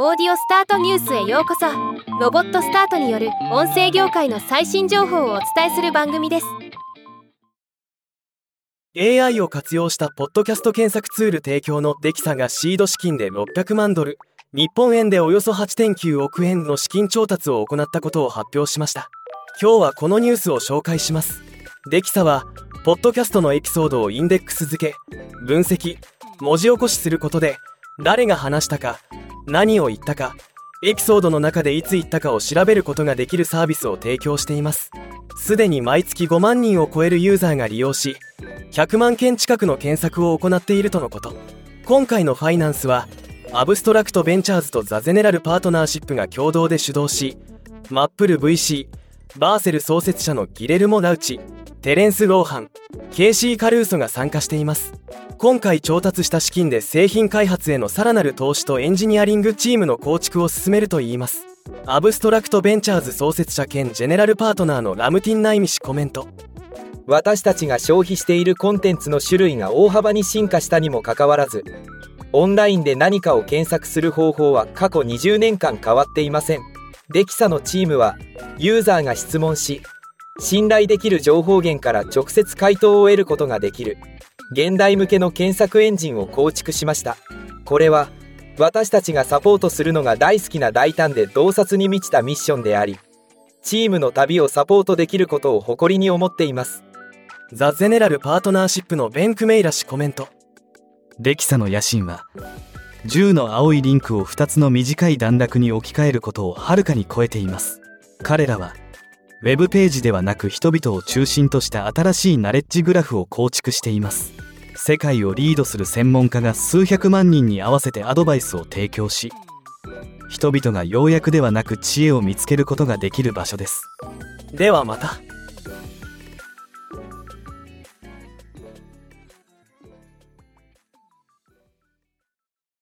オーディオスタートニュースへようこそ。ロボットスタートによる音声業界の最新情報をお伝えする番組です。AI を活用したポッドキャスト検索ツール提供のデキサがシード資金で600万ドル日本円でおよそ8.9億円の資金調達を行ったことを発表しました。今日はこのニュースを紹介します。デキサはポッドキャストのエピソードをインデックス付け分析文字起こしすることで誰が話したか何を言ったかエピソードの中でいつ言ったかを調べることができるサービスを提供しています。すでに毎月5万人を超えるユーザーが利用し100万件近くの検索を行っているとのこと。今回のファイナンスは Abstract Ventures と The General Partnership が共同で主導しマップル VC Vercel 創設者のギレルモ・ラウチテレンス・ローハン、ケイシー・カルーソが参加しています。今回調達した資金で製品開発へのさらなる投資とエンジニアリングチームの構築を進めるといいます。 Abstract Ventures 創設者兼ジェネラルパートナーのラムティン・ナイミ氏コメント。私たちが消費しているコンテンツの種類が大幅に進化したにもかかわらずオンラインで何かを検索する方法は過去20年間変わっていません。デキサのチームはユーザーが質問し信頼できる情報源から直接回答を得ることができる。現代向けの検索エンジンを構築しました。これは私たちがサポートするのが大好きな大胆で洞察に満ちたミッションでありチームの旅をサポートできることを誇りに思っています。ザ・ゼネラルパートナーシップのベン・クメイラ氏コメント。デキサの野心は10の青いリンクを2つの短い段落に置き換えることをはるかに超えています。彼らはウェブページではなく人々を中心とした新しいナレッジグラフを構築しています。世界をリードする専門家が数百万人に合わせてアドバイスを提供し人々がようやくではなく知恵を見つけることができる場所です。ではまた。